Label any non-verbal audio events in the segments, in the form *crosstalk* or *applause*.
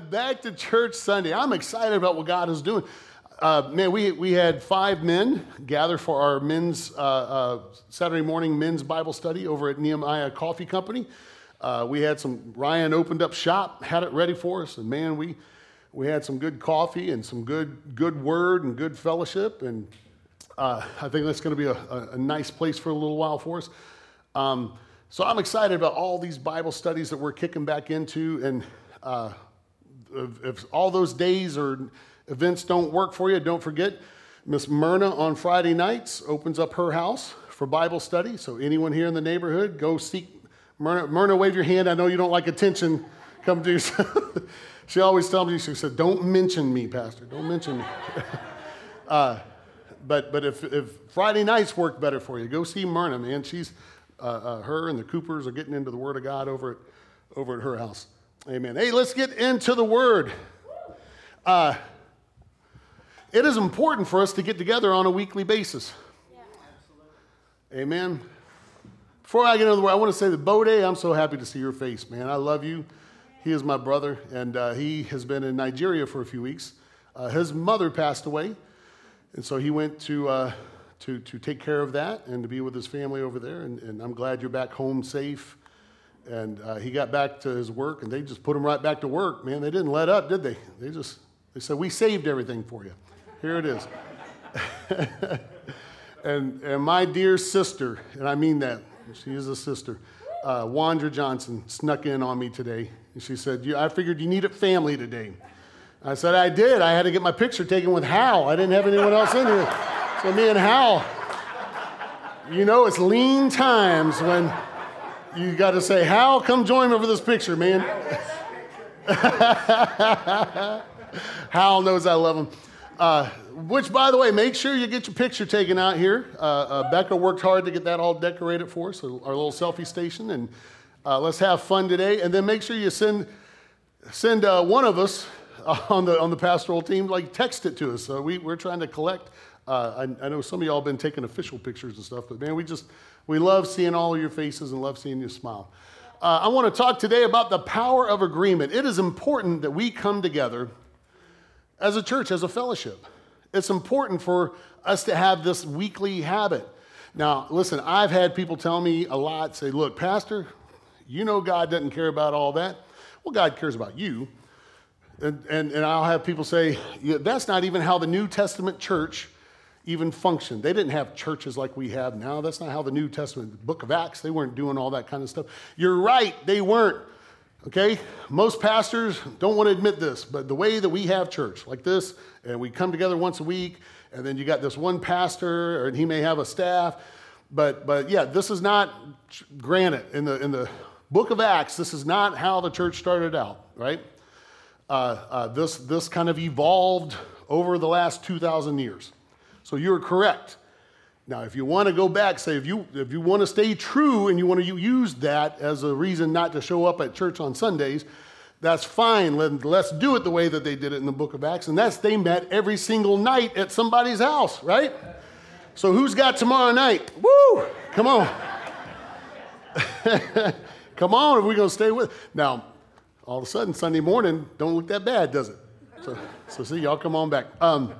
back to church Sunday. I'm excited about what God is doing. Uh, man, we, we had five men gather for our men's uh, uh, Saturday morning men's Bible study over at Nehemiah Coffee Company. Uh, we had some, Ryan opened up shop, had it ready for us, and man, we, we had some good coffee and some good, good word and good fellowship. And uh, I think that's going to be a, a, a, nice place for a little while for us. Um, so I'm excited about all these Bible studies that we're kicking back into. And uh, if, if, all those days or events don't work for you, don't forget Miss Myrna on Friday nights opens up her house for Bible study. So anyone here in the neighborhood, go seek Myrna, Myrna, wave your hand. I know you don't like attention. Come yourself. *laughs* she always tells me, she said, Don't mention me, Pastor. Don't mention me. *laughs* uh, but but if, if Friday nights work better for you, go see Myrna, man. She's, uh, uh, her and the Coopers are getting into the Word of God over at, over at her house. Amen. Hey, let's get into the Word. Uh, it is important for us to get together on a weekly basis. Yeah. Amen. Before I get into the word, I want to say that Bode, I'm so happy to see your face, man. I love you. He is my brother, and uh, he has been in Nigeria for a few weeks. Uh, his mother passed away, and so he went to, uh, to, to take care of that and to be with his family over there. And, and I'm glad you're back home safe. And uh, he got back to his work, and they just put him right back to work. Man, they didn't let up, did they? They just they said, "We saved everything for you. Here it is." *laughs* and and my dear sister, and I mean that she is a sister. Uh, Wandra Johnson snuck in on me today. And she said, I figured you needed family today. I said, I did. I had to get my picture taken with Hal. I didn't have anyone else in here. So me and Hal, you know, it's lean times when you got to say, Hal, come join me for this picture, man. *laughs* Hal knows I love him. Uh, which, by the way, make sure you get your picture taken out here. Uh, uh, Becca worked hard to get that all decorated for us, our little selfie station. And uh, let's have fun today. And then make sure you send, send uh, one of us *laughs* on the, on the pastoral team, like text it to us. So we, we're trying to collect. Uh, I, I, know some of y'all been taking official pictures and stuff, but man, we just, we love seeing all of your faces and love seeing you smile. I want to talk today about the power of agreement. It is important that we come together as a church, as a fellowship. It's important for us to have this weekly habit. Now, listen, I've had people tell me a lot say, look, Pastor, you know God doesn't care about all that. Well, God cares about you. And, and, and I'll have people say, yeah, that's not even how the New Testament church even functioned. They didn't have churches like we have now. That's not how the New Testament, the book of Acts, they weren't doing all that kind of stuff. You're right, they weren't. Okay? Most pastors don't want to admit this, but the way that we have church, like this, and we come together once a week, and then you got this one pastor, and he may have a staff. But, but yeah, this is not, granted, in the, in the book of Acts, this is not how the church started out, right? Uh, uh, this, this kind of evolved over the last 2,000 years. So you're correct. Now, if you want to go back, say if you if you want to stay true and you want to use that as a reason not to show up at church on Sundays, that's fine. Let, let's do it the way that they did it in the book of Acts. And that's they met every single night at somebody's house, right? So who's got tomorrow night? Woo! Come on. *laughs* Come on, if we're going to stay with. Now, all of a sudden, Sunday morning don't look that bad, does it? So, so see, y'all come on back. Um,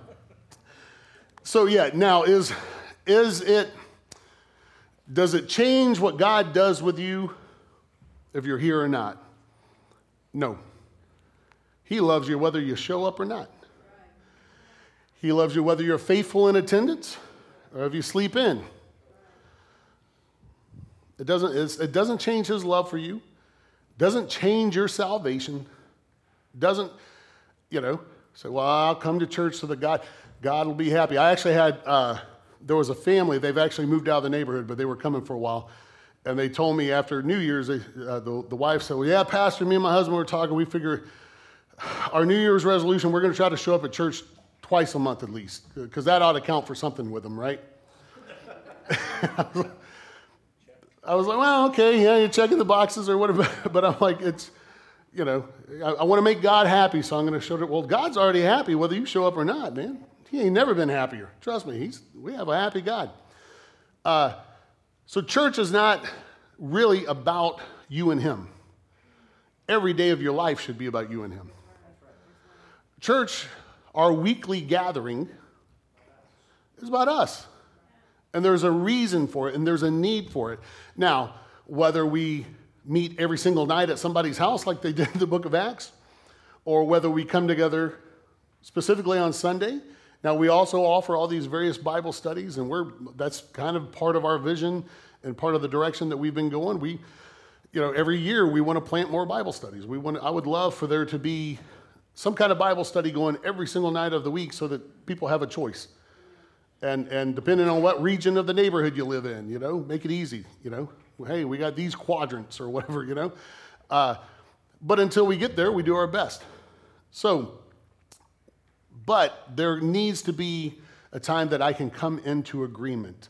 so yeah, now is is it, does it change what God does with you if you're here or not? No. He loves you whether you show up or not. He loves you whether you're faithful in attendance or if you sleep in. It doesn't, it doesn't change his love for you, doesn't change your salvation, doesn't, you know, say, well, I'll come to church so that God, God will be happy. I actually had, uh, there was a family, they've actually moved out of the neighborhood, but they were coming for a while. And they told me after New Year's, they, uh, the, the wife said, Well, yeah, Pastor, me and my husband were talking. We figure our New Year's resolution, we're going to try to show up at church twice a month at least, because that ought to count for something with them, right? *laughs* I was like, Well, okay, yeah, you're checking the boxes or whatever. *laughs* but I'm like, It's, you know, I, I want to make God happy, so I'm going to show it. Well, God's already happy whether you show up or not, man. He ain't never been happier. Trust me, he's, we have a happy God. Uh, so, church is not really about you and him. Every day of your life should be about you and him. Church, our weekly gathering is about us. And there's a reason for it and there's a need for it. Now, whether we meet every single night at somebody's house like they did in the book of Acts, or whether we come together specifically on Sunday. Now, we also offer all these various Bible studies, and we're, that's kind of part of our vision and part of the direction that we've been going. We, you know, every year we want to plant more Bible studies. We want, I would love for there to be some kind of Bible study going every single night of the week so that people have a choice. And, and depending on what region of the neighborhood you live in, you know, make it easy, you know. Hey, we got these quadrants or whatever, you know. Uh, but until we get there, we do our best. So, but there needs to be a time that I can come into agreement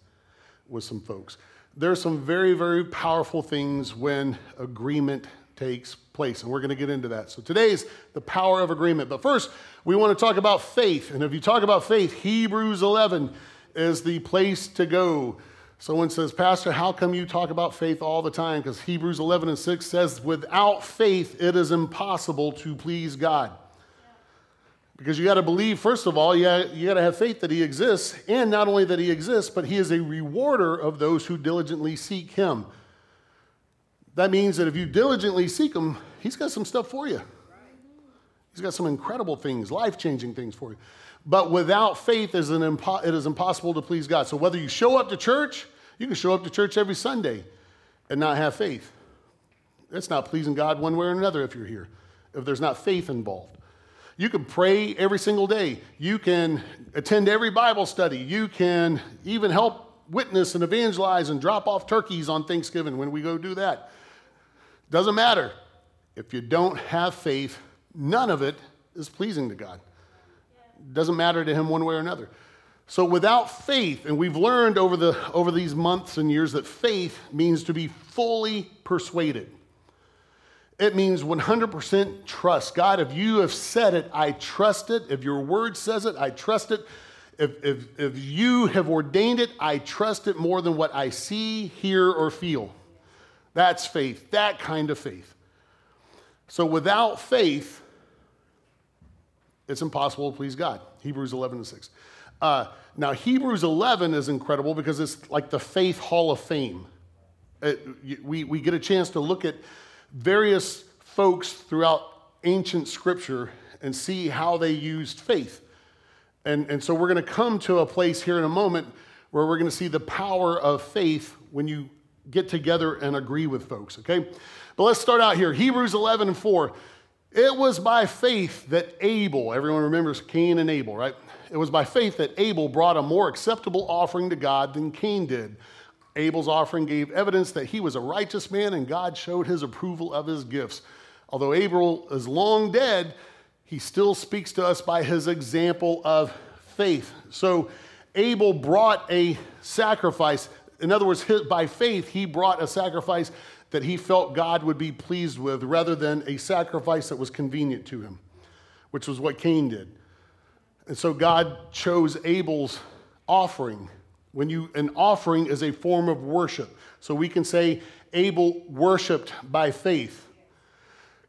with some folks. There are some very, very powerful things when agreement takes place, and we're going to get into that. So today's the power of agreement. But first, we want to talk about faith. And if you talk about faith, Hebrews 11 is the place to go. Someone says, Pastor, how come you talk about faith all the time? Because Hebrews 11 and 6 says, without faith, it is impossible to please God. Because you got to believe, first of all, you got, to have faith that He exists, and not only that He exists, but He is a rewarder of those who diligently seek Him. That means that if you diligently seek Him, He's got some stuff for you. He's got some incredible things, life changing things for you. But without faith, it is, impo- it is impossible to please God. So whether you show up to church, you can show up to church every Sunday and not have faith. It's not pleasing God one way or another if you're here, if there's not faith involved. You can pray every single day. You can attend every Bible study. You can even help witness and evangelize and drop off turkeys on Thanksgiving when we go do that. Doesn't matter. If you don't have faith, none of it is pleasing to God. Doesn't matter to Him one way or another. So without faith, and we've learned over, the, over these months and years that faith means to be fully persuaded. It means 100% trust. God, if you have said it, I trust it. If your word says it, I trust it. If, if, if you have ordained it, I trust it more than what I see, hear, or feel. That's faith, that kind of faith. So without faith, it's impossible to please God. Hebrews 11 and 6. Uh, now, Hebrews 11 is incredible because it's like the faith hall of fame. It, we, we get a chance to look at various folks throughout ancient scripture and see how they used faith. And, and so we're going to come to a place here in a moment where we're going to see the power of faith when you get together and agree with folks, okay? But let's start out here. Hebrews 11 and 4. It was by faith that Abel, everyone remembers Cain and Abel, right? It was by faith that Abel brought a more acceptable offering to God than Cain did. Abel's offering gave evidence that he was a righteous man and God showed his approval of his gifts. Although Abel is long dead, he still speaks to us by his example of faith. So Abel brought a sacrifice. In other words, by faith, he brought a sacrifice that he felt God would be pleased with rather than a sacrifice that was convenient to him, which was what Cain did. And so God chose Abel's offering when you, an offering is a form of worship. So we can say Abel worshiped by faith.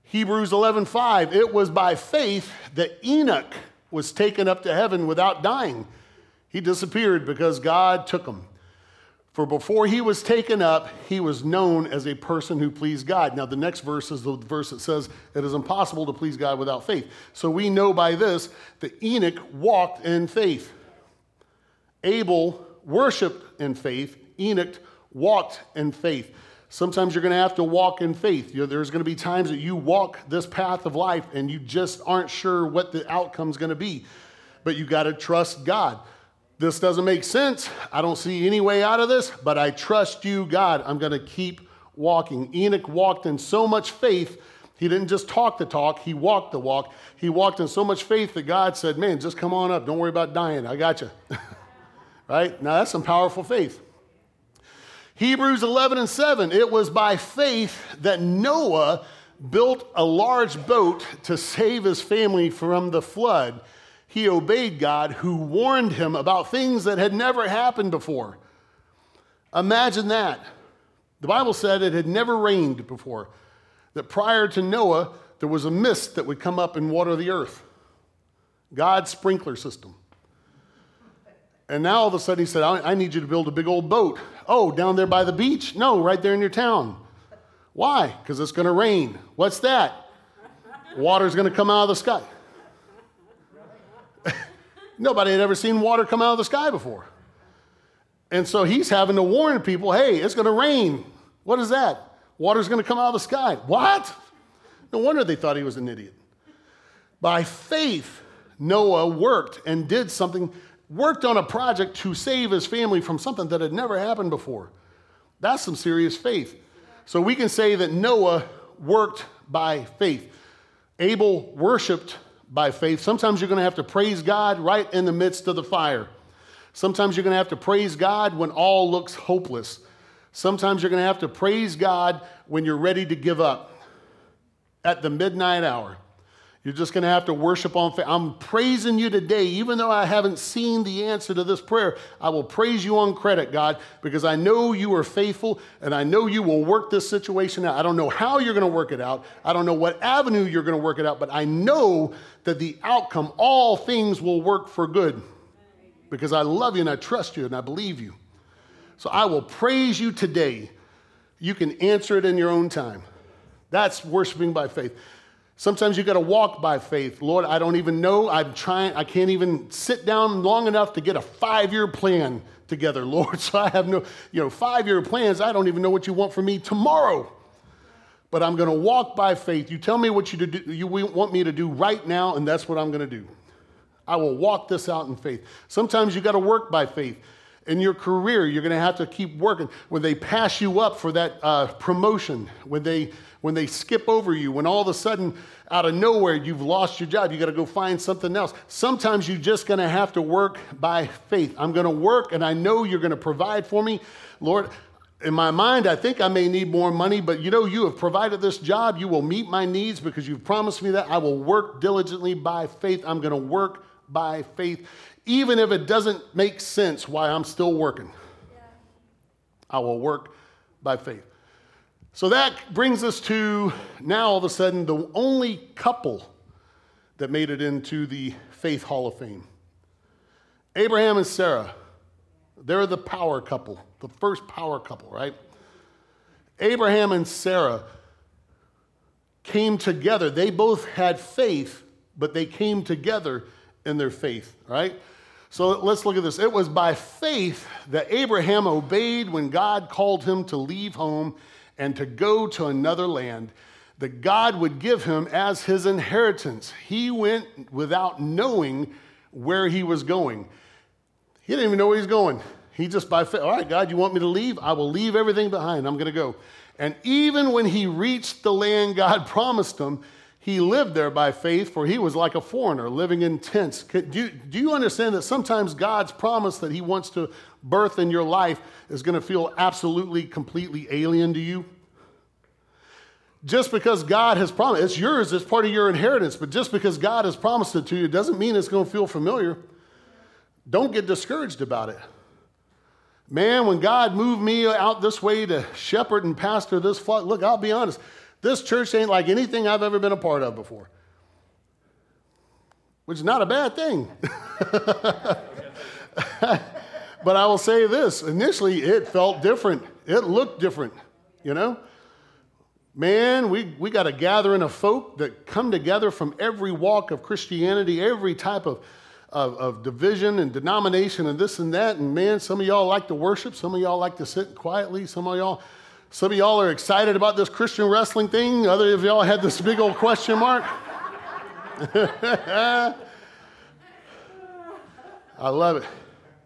Hebrews 11:5, it was by faith that Enoch was taken up to heaven without dying. He disappeared because God took him. For before he was taken up, he was known as a person who pleased God. Now, the next verse is the verse that says it is impossible to please God without faith. So we know by this that Enoch walked in faith. Abel worshiped in faith, Enoch walked in faith. Sometimes you're going to have to walk in faith. You there's going to be times that you walk this path of life and you just aren't sure what the outcome's going to be. But you got to trust God. This doesn't make sense. I don't see any way out of this, but I trust you, God. I'm going to keep walking. Enoch walked in so much faith. He didn't just talk the talk, he walked the walk. He walked in so much faith that God said, Man, just come on up. Don't worry about dying. I got you. *laughs* right? Now, that's some powerful faith. Hebrews 11 and 7, it was by faith that Noah built a large boat to save his family from the flood. He obeyed God, who warned him about things that had never happened before. Imagine that. The Bible said it had never rained before, that prior to Noah, there was a mist that would come up and water the earth. God's sprinkler system. And now all of a sudden he said, I, I need you to build a big old boat. Oh, down there by the beach? No, right there in your town. Why? Because it's going to rain. What's that? Water's going to come out of the sky. *laughs* Nobody had ever seen water come out of the sky before. And so he's having to warn people hey, it's going to rain. What is that? Water's going to come out of the sky. What? No wonder they thought he was an idiot. By faith, Noah worked and did something, worked on a project to save his family from something that had never happened before. That's some serious faith. So we can say that Noah worked by faith. Abel worshiped by faith. Sometimes you're going to have to praise God right in the midst of the fire. Sometimes you're going to have to praise God when all looks hopeless. Sometimes you're going to have to praise God when you're ready to give up at the midnight hour. You're just going to have to worship on faith. I'm praising you today, even though I haven't seen the answer to this prayer. I will praise you on credit, God, because I know you are faithful and I know you will work this situation out. I don't know how you're going to work it out. I don't know what avenue you're going to work it out, but I know that the outcome, all things will work for good because I love you and I trust you and I believe you. So I will praise you today. You can answer it in your own time. That's worshiping by faith. Sometimes you got to walk by faith. Lord, I don't even know. I'm trying, I can't even sit down long enough to get a five year plan together, *laughs* Lord. So I have no, you know, five year plans. I don't even know what you want from me tomorrow. But I'm going to walk by faith. You tell me what you, do, you want me to do right now, and that's what I'm going to do. I will walk this out in faith. Sometimes you got to work by faith. In your career, you're going to have to keep working. When they pass you up for that uh, promotion, when they when they skip over you, when all of a sudden, out of nowhere, you've lost your job, you got to go find something else. Sometimes you're just going to have to work by faith. I'm going to work, and I know you're going to provide for me. Lord, in my mind, I think I may need more money, but you know, you have provided this job. You will meet my needs because you've promised me that. I will work diligently by faith. I'm going to work by faith, even if it doesn't make sense why I'm still working. Yeah. I will work by faith. So that brings us to now all of a sudden the only couple that made it into the Faith Hall of Fame Abraham and Sarah. They're the power couple, the first power couple, right? Abraham and Sarah came together. They both had faith, but they came together in their faith, right? So let's look at this. It was by faith that Abraham obeyed when God called him to leave home and to go to another land that God would give him as his inheritance. He went without knowing where he was going. He didn't even know where he's going. He just by faith, all right, God, you want me to leave? I will leave everything behind. I'm going to go. And even when he reached the land God *laughs* promised him, he lived there by faith, for he was like a foreigner living in tents. Do you, do you understand that sometimes God's promise that he wants to birth in your life is going to feel absolutely, completely alien to you? Just because God has promised, it's yours, it's part of your inheritance, but just because God has promised it to you doesn't mean it's going to feel familiar. Don't get discouraged about it. Man, when God moved me out this way to shepherd and pastor this flock, look, I'll be honest, this church ain't like anything I've ever been a part of before, which is not a bad thing. *laughs* but I will say this initially, it felt different, it looked different, you know? Man, we, we got a gathering of folk that come together from every walk of Christianity, every type of, of, of, division and denomination and this and that. And man, some of y'all like to worship, some of y'all like to sit quietly, some of y'all some of y'all are excited about this Christian wrestling thing. Other of y'all had this big old question mark. *laughs* I love it.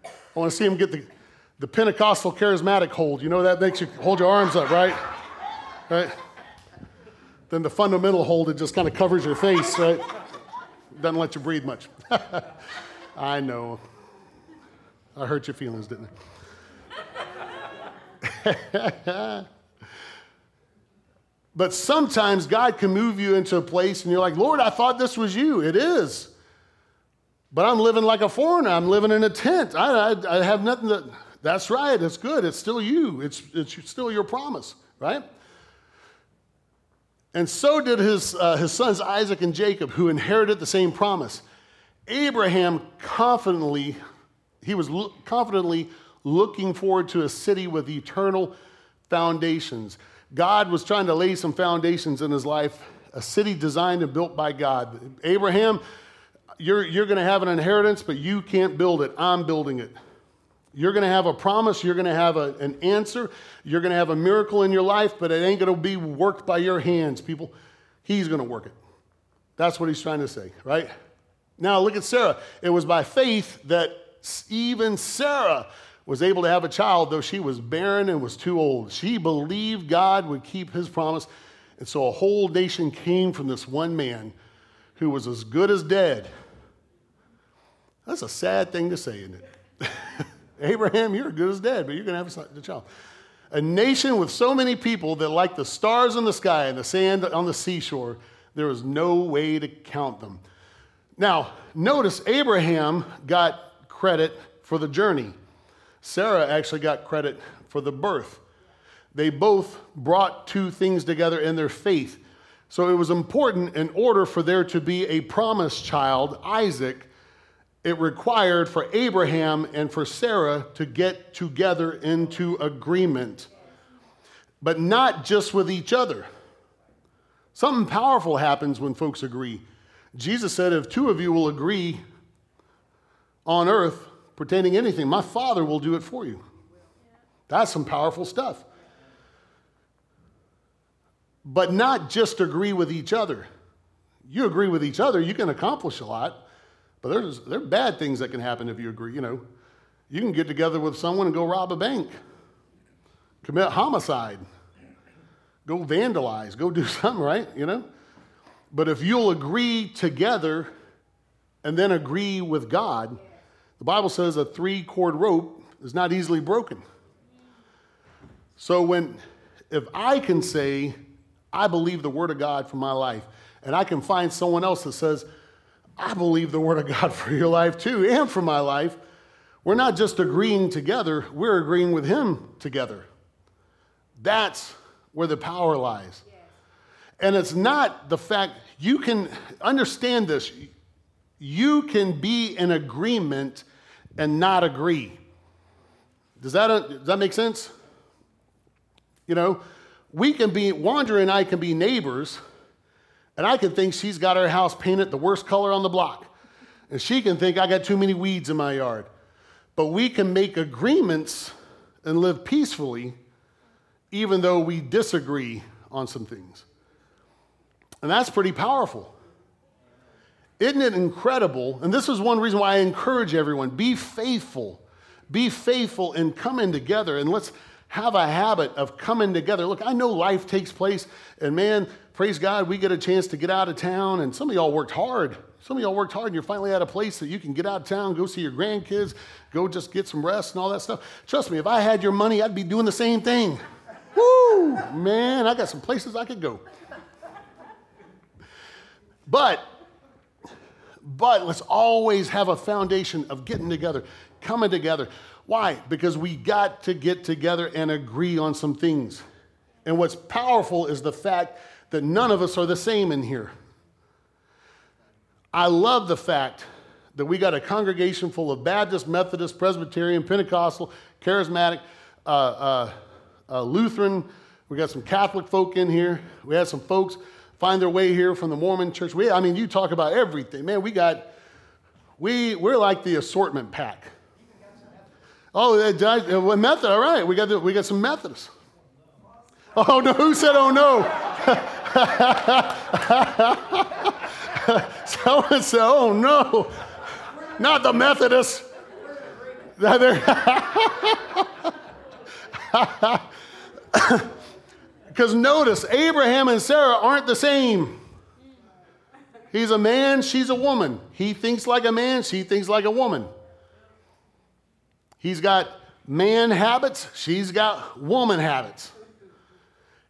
I want to see him get the, the Pentecostal charismatic hold. You know that makes you hold your arms up, right? Right? Then the fundamental hold, it just kind of covers your face, right? Doesn't let you breathe much. *laughs* I know. I hurt your feelings, didn't I? *laughs* But sometimes God can move you into a place and you're like, Lord, I thought this was you. It is. But I'm living like a foreigner. I'm living in a tent. I, I, I have nothing that, that's right. It's good. It's still you. It's, it's still your promise, right? And so did his, uh, his sons Isaac and Jacob, who inherited the same promise. Abraham confidently, he was lo- confidently looking forward to a city with eternal foundations. God was trying to lay some foundations in his life, a city designed and built by God. Abraham, you're, you're going to have an inheritance, but you can't build it. I'm building it. You're going to have a promise. You're going to have a, an answer. You're going to have a miracle in your life, but it ain't going to be worked by your hands, people. He's going to work it. That's what he's trying to say, right? Now, look at Sarah. It was by faith that even Sarah was able to have a child, though she was barren and was too old. She believed God would keep his promise. And so a whole nation came from this one man who was as good as dead. That's a sad thing to say, isn't it? *laughs* Abraham, you're good as dead, but you're going to have a child. A nation with so many people that, like the stars in the sky and the sand on the seashore, there was no way to count them. Now, notice Abraham got credit for the journey. Sarah actually got credit for the birth. They both brought two things together in their faith. So it was important in order for there to be a promised child, Isaac, it required for Abraham and for Sarah to get together into agreement, but not just with each other. Something powerful happens when folks agree. Jesus said, If two of you will agree on earth pertaining anything, my Father will do it for you. That's some powerful stuff. But not just agree with each other. You agree with each other, you can accomplish a lot. But there's, there are bad things that can happen if you agree. You know, you can get together with someone and go rob a bank, commit homicide, go vandalize, go do *laughs* something, right? You know? But if you'll agree together and then agree with God, the Bible says a three cord rope is not easily broken. So when, if I can say, I believe the Word of God for my life, and I can find someone else that says, I believe the Word of God *laughs* for your life too, and for my life. We're not just agreeing together, we're agreeing with Him together. That's where the power lies. And it's not the fact, you can understand this. You can be in agreement and not agree. Does that, uh, does that make sense? You know, we can be, Wandra and I can be neighbors and I can think she's got her house painted the worst color on the block. And she can think I got too many weeds in my yard. But we can make agreements and live peacefully even though we disagree on some things. And that's pretty powerful. Isn't it incredible? And this is one reason why I encourage everyone be faithful. Be faithful in coming together and let's have a habit of coming together. Look, I know life takes place, and man, praise God, we get a chance to get out of town. And some of y'all worked hard. Some of y'all worked hard, and you're finally at a place that you can get out of town, go see your grandkids, go just get some rest and all that stuff. Trust me, if I had your money, I'd be doing the same thing. Woo, man, I got some places I could go. But, but let's always have a foundation of getting together, coming together. Why? Because we got to get together and agree on some things. And what's powerful is the fact that none of us are the same in here. I love the fact that we got a congregation full of Baptist, Methodist, Presbyterian, Pentecostal, Charismatic, uh, uh, uh, Lutheran. We got some Catholic folk in here. We had some folks find their way here from the Mormon church. We, I mean, you talk about everything. Man, we got, we, we're like the assortment pack. Oh, uh, uh method. All right, we got the, we got some Methodists. Oh no! Who said oh no? *laughs* Someone said oh no, not the Methodists. *laughs* Because notice, Abraham and Sarah aren't the same. He's a man, she's a woman. He thinks like a man, she thinks like a woman. He's got man habits, she's got woman habits.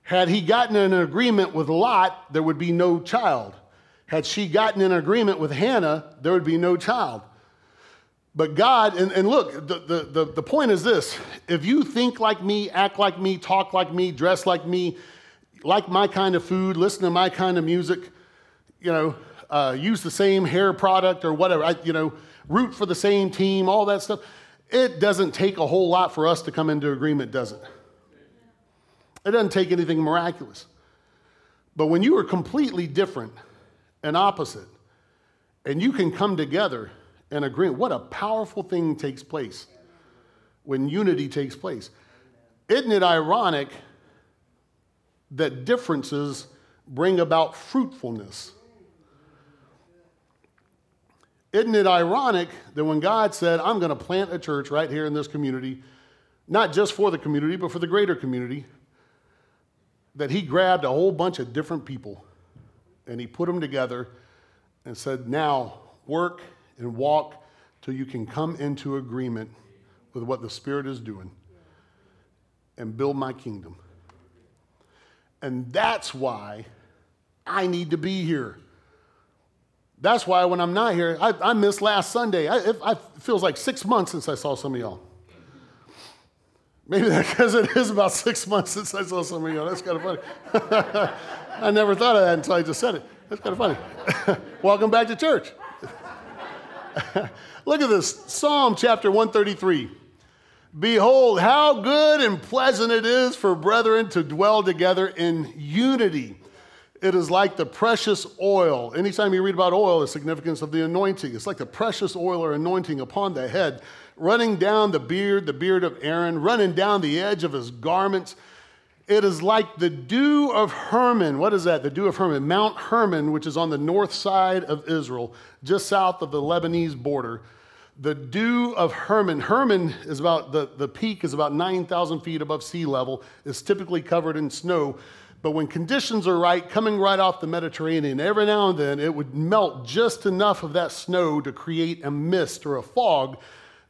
Had he gotten in an agreement with Lot, there would be no child. Had she gotten in agreement with Hannah, there would be no child. But God, and, and look, the, the, the, the point is this if you think like me, act like me, talk like me, dress like me, like my kind of food, listen to my kind of music, you know, uh, use the same hair product or whatever, I, you know, root for the same team, all that stuff. It doesn't take a whole lot for us to come into agreement, does it? It doesn't take anything miraculous. But when you are completely different and opposite, and you can come together and agree, what a powerful thing takes place when unity takes place. Isn't it ironic that differences bring about fruitfulness? Isn't it ironic that when God said, I'm going to plant a church right here in this community, not just for the community, but for the greater community, that He grabbed a whole bunch of different people and He put them together and said, Now work and walk till you can come into agreement with what the Spirit is doing and build my kingdom. And that's why I need to be here. That's why when I'm not here, I, I missed last Sunday. I, it, feels like six months since I saw some of y'all. Maybe that's *laughs* because it is about six months since I saw some of y'all. That's kind of funny. *laughs* I never thought of that until I just said it. That's kind of funny. *laughs* Welcome back to church. *laughs* Look at this Psalm chapter 133. Behold, how good and pleasant it is for brethren to dwell together in unity. It is like the precious oil. Anytime you read about oil, the significance of the anointing. It's like the precious oil or anointing upon the head, running down the beard, the beard of Aaron, running down the edge of his garments. It is like the dew of Hermon. What is that? The dew of Hermon. Mount Hermon, which is on the north side of Israel, just south of the Lebanese border the dew of Hermon. Hermon is about, the, the peak is about 9,000 feet above sea level, is typically covered in snow. But when conditions are right, coming right off the Mediterranean, every now and then it would melt just enough of that snow to create a mist or a fog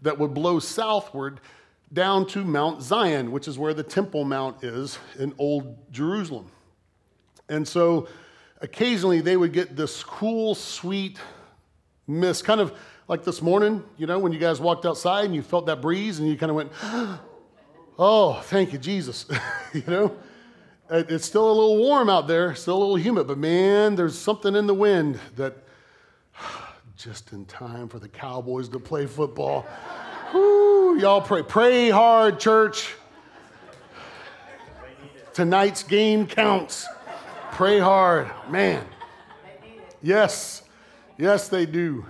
that would blow southward down to Mount Zion, which is where the Temple Mount is in Old Jerusalem. And so occasionally they would get this cool, sweet mist, kind of like this morning, you know, when you guys walked outside and you felt that breeze and you kind of went, *gasps* oh, thank you, Jesus. *laughs* you know, it's still a little warm out there, still a little humid, but man, there's something in the wind that *sighs* just in time for the Cowboys to play football. *laughs* Y'all pray. Pray hard, church. Tonight's game counts. Pray hard. Man. Yes. Yes, they do.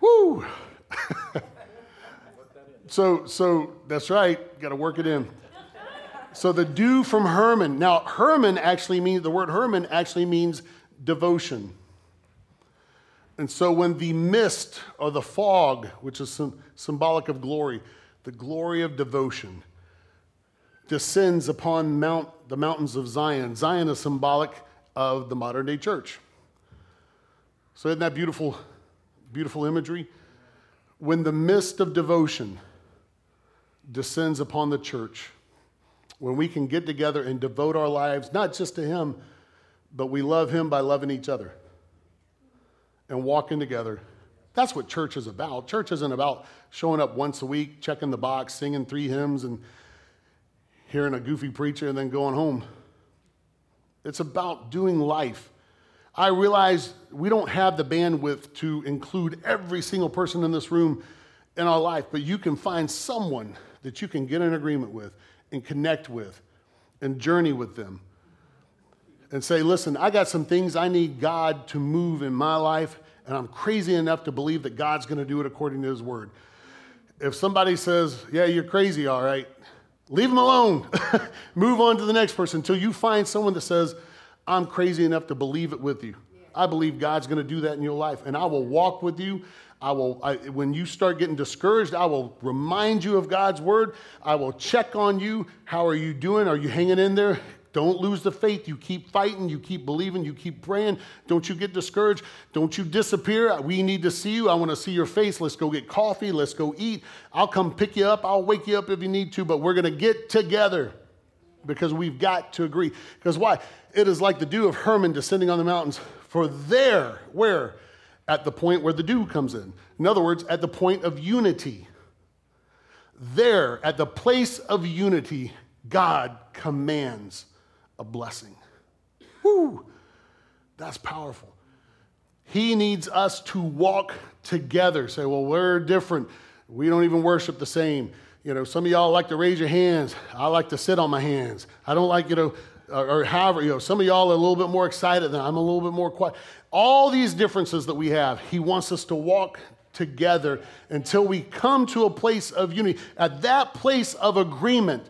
Woo! *laughs* so, so that's right. Got to work it in. So the dew from Hermon. Now, Hermon actually means the word Hermon actually means devotion. And so when the mist or the fog, which is symbolic of glory, the glory of devotion, descends upon Mount, the mountains of Zion. Zion is symbolic of the modern day church. So isn't that beautiful Beautiful imagery. When the mist of devotion descends upon the church, when we can get together and devote our lives not just to Him, but we love Him by loving each other and walking together. That's what church is about. Church isn't about showing up once a week, checking the box, singing three hymns, and hearing a goofy preacher and then going home. It's about doing life I realize we don't have the bandwidth to include every single person in this room in our life, but you can find someone that you can get in agreement with and connect with and journey with them and say, listen, I got some things I need God to move in my life, and I'm crazy enough to believe that God's going to do it according to His word. If somebody says, yeah, you're crazy, all right, leave them alone. *laughs* move on to the next person until you find someone that says, I'm crazy enough to believe it with you. I believe God's going to do that in your life, and I will walk with you. I will, I, when you start getting discouraged, I will remind you of God's word. I will check on you. How are you doing? Are you hanging in there? Don't lose the faith. You keep fighting. You keep believing. You keep praying. Don't you get discouraged. Don't you disappear. We need to see you. I want to see your face. Let's go get coffee. Let's go eat. I'll come pick you up. I'll wake you up if you need to, but we're going to get together because we've got to agree. Because why? It is like the dew of Hermon descending on the mountains. For there, where? At the point where the dew comes in. In other words, at the point of unity. There, at the place of unity, God commands a blessing. Whoo! That's powerful. He needs us to walk together. Say, well, we're different. We don't even worship the same. You know, some of y'all like to raise your hands. I like to sit on my hands. I don't like, you know, or, or however, you know, some of y'all are a little bit more excited than I'm a little bit more quiet. All these differences that we have, he wants us to walk together until we come to a place of unity. At that place of agreement,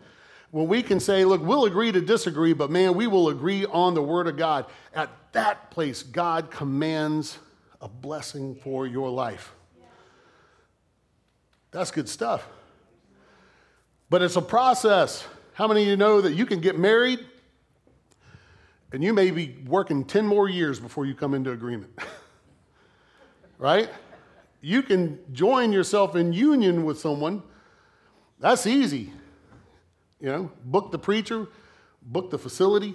when we can say, look, we'll agree to disagree, but man, we will agree on the word of God. At that place, God commands a blessing for your life. That's good stuff. But it's a process. How many of you know that you can get married and you may be working 10 more years before you come into agreement? *laughs* right? You can join yourself in union with someone. That's easy. You know, book the preacher, book the facility,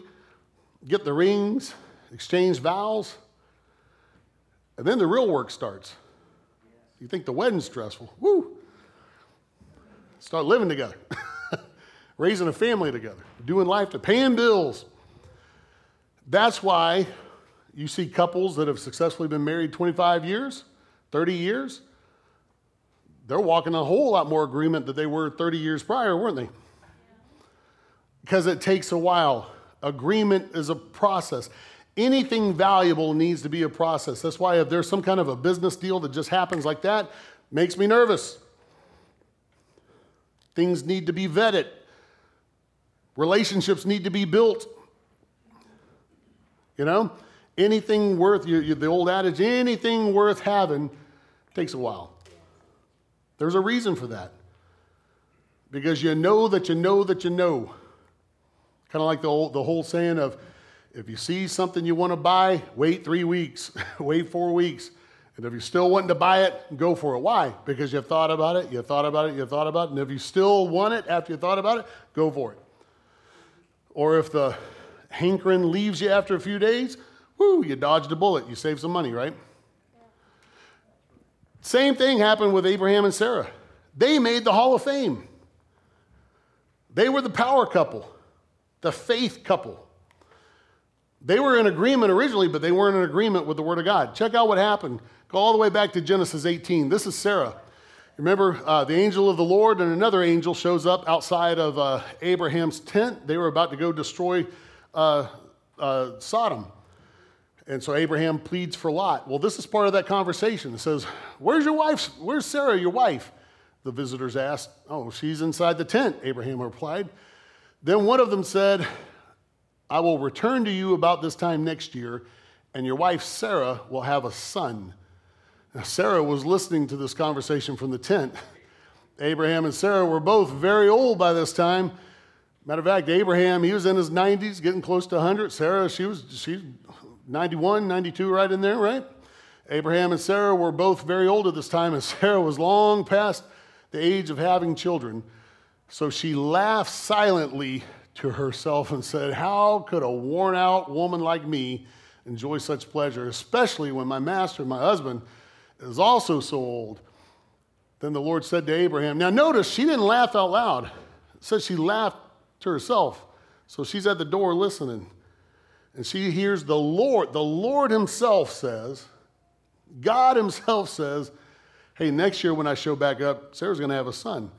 get the rings, exchange vows, and then the real work starts. You think the wedding's stressful? Woo! Start living together, *laughs* raising a family together, doing life to paying bills. That's why you see couples that have successfully been married 25 years, 30 years. They're walking a whole lot more agreement than they were 30 years prior, weren't they? Because it takes a while. Agreement is a process. Anything valuable needs to be a process. That's why if there's some kind of a business deal that just happens like that, makes me nervous. Things need to be vetted, relationships need to be built. You know, anything worth, you, you, the old adage, anything worth having takes a while. There's a reason for that. Because you know that you know that you know. Kind of like the, old, the whole saying of if you see something you want to buy, wait three weeks, *laughs* wait four weeks. And if you're still wanting to buy it, go for it. Why? Because you've thought about it, you thought about it, you thought about it. And if you still want it after you thought about it, go for it. Or if the hankering leaves you after a few days, whoo, you dodged a bullet. You saved some money, right? Same thing happened with Abraham and Sarah. They made the Hall of Fame. They were the power couple, the faith couple. They were in agreement originally, but they weren't in agreement with the Word of God. Check out what happened. Go all the way back to Genesis 18. This is Sarah. Remember, uh, the angel of the Lord and another angel shows up outside of uh, Abraham's tent. They were about to go destroy uh, uh, Sodom. And so Abraham pleads for Lot. Well, this is part of that conversation. It says, Where's your wife? Where's Sarah, your wife? The visitors asked, Oh, she's inside the tent, Abraham replied. Then one of them said, I will return to you about this time next year, and your wife Sarah will have a son. Now, Sarah was listening to this conversation from the tent. Abraham and Sarah were both very old by this time. Matter of fact, Abraham, he was in his 90s, getting close to 100. Sarah, she was she's 91, 92, right in there, right? Abraham and Sarah were both very old at this time, and *laughs* Sarah was long past the age of having children. So she laughed silently to herself and said, How could a worn out woman like me enjoy such pleasure, especially when my master, my husband, is also so old? Then the Lord said to Abraham, Now notice she didn't laugh out loud. It says she laughed to herself. So she's at the door listening. And she hears the Lord, the Lord Himself says, God Himself says, Hey, next year when I show back up, Sarah's going to have a son.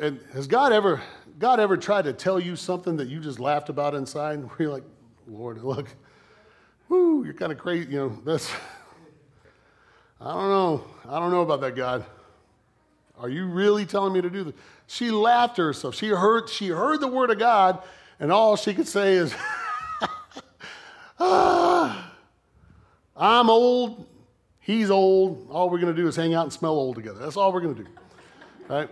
And has God ever, God ever tried to tell you something that you just laughed about inside? Where *laughs* you're like, Lord, look, whoo, you're kind of crazy. You know, that's, I don't know. I don't know about that, God. Are you really telling me to do this? She laughed to herself. She heard, she heard the word of God, and all she could say is, *laughs* ah, I'm old, he's old. All we're going to do is hang out and smell old together. That's all we're going to do. Right?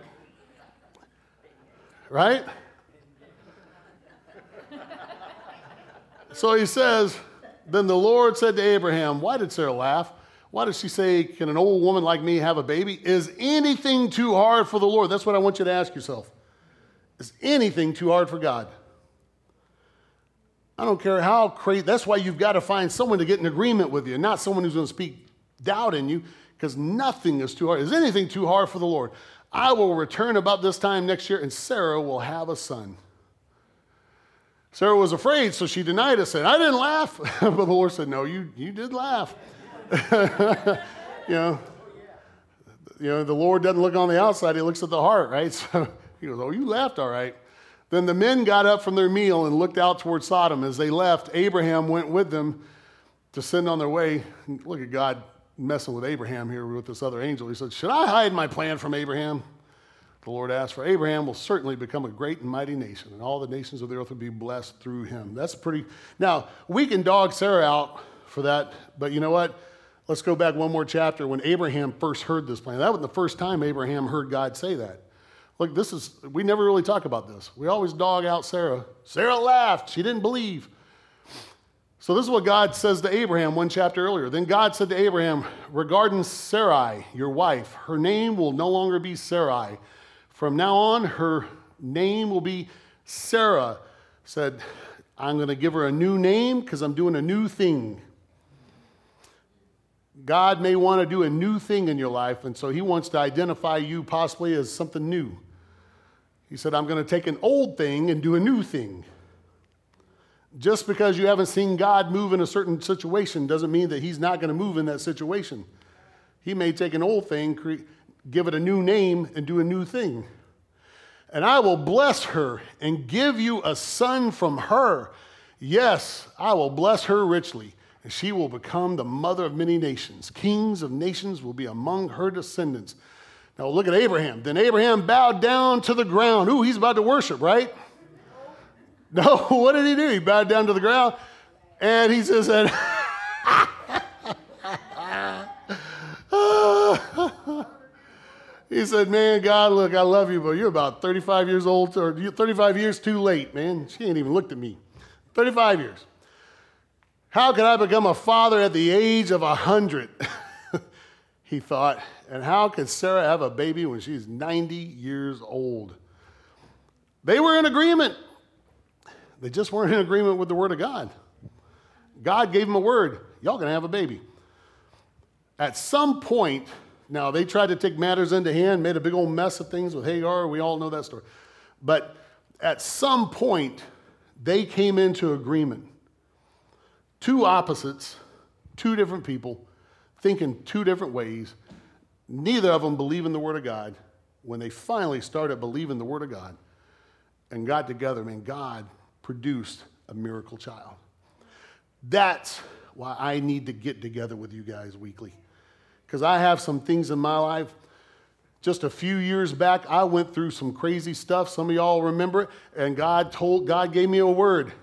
Right? so he says, Then the Lord said to Abraham, Why did Sarah laugh? Why does she say, Can an old woman like me have a baby? Is anything too hard for the Lord? That's what I want you to ask yourself. Is anything too hard for God? I don't care how crazy. That's why you've got to find someone to get in agreement with you, not someone who's going to speak doubt in you, because nothing is too hard. Is anything too hard for the Lord? I will return about this time next year, and Sarah will have a son. Sarah was afraid, so she denied it, said, I didn't laugh. *laughs* but the Lord said, No, you, you did laugh. *laughs* you know, you know, the Lord doesn't look on the outside, he looks at the heart, right? *laughs* So he goes, Oh, you laughed all right. Then the men got up from their meal and looked out toward Sodom. As they left, Abraham went with them to send on their way. Look at God messing with Abraham here with this other angel. He said, Should I hide my plan from Abraham? The Lord asked, For Abraham will certainly become a great and mighty nation, and all the nations of the earth will be blessed through him. That's pretty. Now, we can dog Sarah out for that, but you know what? Let's go back one more chapter when Abraham first heard this plan. That was the first time Abraham heard God say that. Look, this is, we never really talk about this. We always dog out Sarah. Sarah laughed. She didn't believe. So, this is what God says to Abraham one chapter earlier. Then God said to Abraham, regarding Sarai, your wife, her name will no longer be Sarai from now on, her name will be Sarah. Said, I'm going to give her a new name because I'm doing a new thing. God may want to do a new thing in your life, and so He wants to identify you possibly as something new. He said, I'm going to take an old thing and do a new thing. Just because you haven't seen God move in a certain situation doesn't mean that He's not going to move in that situation. He may take an old thing, give it a new name, and do a new thing. And I will bless her and give you a son from her. Yes, I will bless her richly, and she will become the mother of many nations. Kings of nations will be among her descendants. Now look at Abraham. Then Abraham bowed down to the ground. Ooh, he's about to worship, right? *laughs* No, what did he do? He bowed down to the ground and he says, *laughs* He said, Man, God, look, I love you, but you're about 35 years old, or 35 years too late, man. She ain't even looked at me. 35 years. How can I become a father at the age of 100? *laughs* he thought. And how can Sarah have a baby when she's 90 years old? They were in agreement. They just weren't in agreement with the word of God. God gave them a word. Y'all gonna have a baby. At some point, now, they tried to take matters into hand, made a big old mess of things with Hagar. We all know that story. But at some point, they came into agreement. Two opposites, two different people, thinking two different ways. Neither of them believe in the Word of God. When they finally started believing the Word of God and got together, man, God produced a miracle child. That's why I need to get together with you guys weekly because I have some things in my life. Just a few years back, I went through some crazy stuff. Some of y'all remember it. And God told, God gave me a word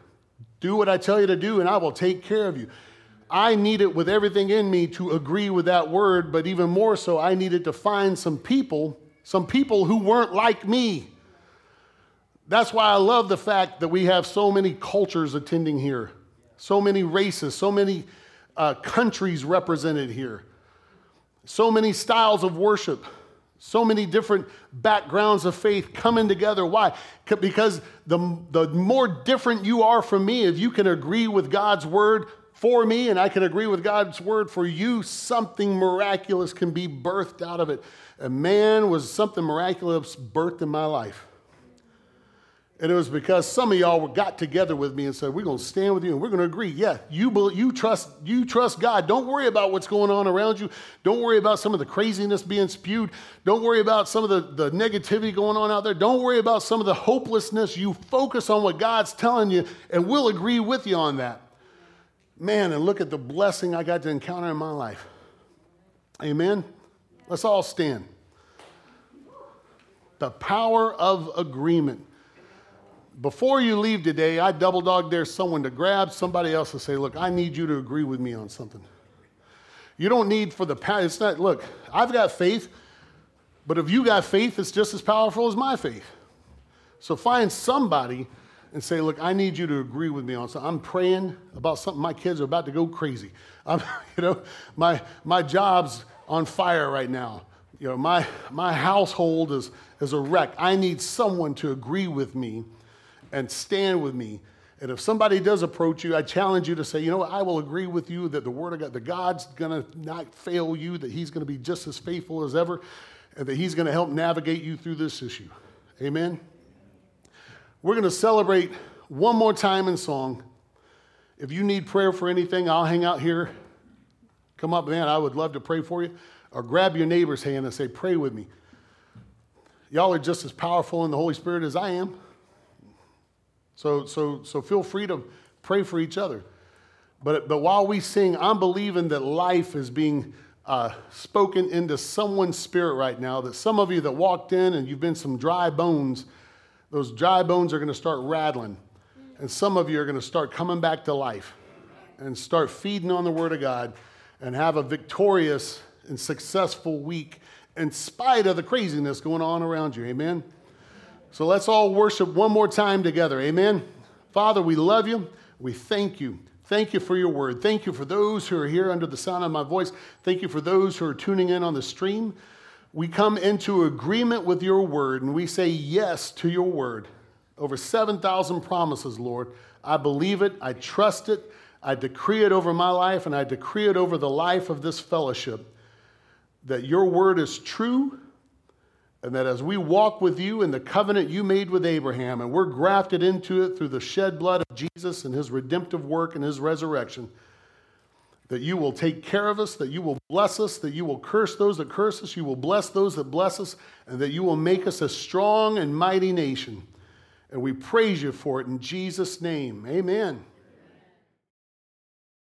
do what I tell you to do, and I will take care of you. I needed with everything in me to agree with that word, but even more so, I needed to find some people, some people who weren't like me. That's why I love the fact that we have so many cultures attending here, so many races, so many uh, countries represented here so many styles of worship, so many different backgrounds of faith coming together. Why? Because the, the more different you are from me, if you can agree with God's word for me and I can agree with God's word for you, something miraculous can be birthed out of it. A man was something miraculous birthed in my life. And it was because some of y'all got together with me and said, We're going to stand with you and we're going to agree. Yeah, you, you, trust, you trust God. Don't worry about what's going on around you. Don't worry about some of the craziness being spewed. Don't worry about some of the, the negativity going on out there. Don't worry about some of the hopelessness. You focus on what God's telling you, and we'll agree with you on that. Man, and look at the blessing I got to encounter in my life. Amen. Let's all stand. The power of agreement before you leave today, I double dog dare someone to grab somebody else and say, Look, I need you to agree with me on something. You don't need for the power. It's not, look, I've got faith, but if you got faith, it's just as powerful as my faith. So find somebody and say, Look, I need you to agree with me on something. I'm praying about something. My kids are about to go crazy. *laughs* I'm, you know, my, my job's on fire right now. You know, my, my household is, is a wreck. I need someone to agree with me and stand with me. And if somebody does approach you, I challenge you to say, you know, I will agree with you that the Word of God, that God's going to not fail you, that He's going to be just as faithful as ever, and that He's going to help navigate you through this issue. Amen. We're going to celebrate one more time in song. If you need prayer for anything, I'll hang out here. Come up, man. I would love to pray for you. Or grab your neighbor's hand and say, Pray with me. Y'all are just as powerful in the Holy Spirit as I am. So, so, so feel free to pray for each other. But, but while we sing, I'm believing that life is being uh, spoken into someone's spirit right now. That some of you that walked in and you've been some dry bones, those dry bones are going to start rattling. And some of you are going to start coming back to life and start feeding on the Word of God and have a victorious and successful week in spite of the craziness going on around you. Amen. So let's all worship one more time together. Amen. Father, we love you. We thank you. Thank you for your word. Thank you for those who are here under the sound of my voice. Thank you for those who are tuning in on the stream. We come into agreement with your word and we say yes to your word. Over 7,000 promises, Lord. I believe it. I trust it. I decree it over my life and I decree it over the life of this fellowship that your word is true and that as we walk with you in the covenant you made with Abraham and we're grafted into it through the shed blood of Jesus and his redemptive work and his resurrection, that you will take care of us, that you will bless us, that you will curse those that curse us, you will bless those that bless us, and that you will make us a strong and mighty nation. And we praise you for it in Jesus' name. Amen.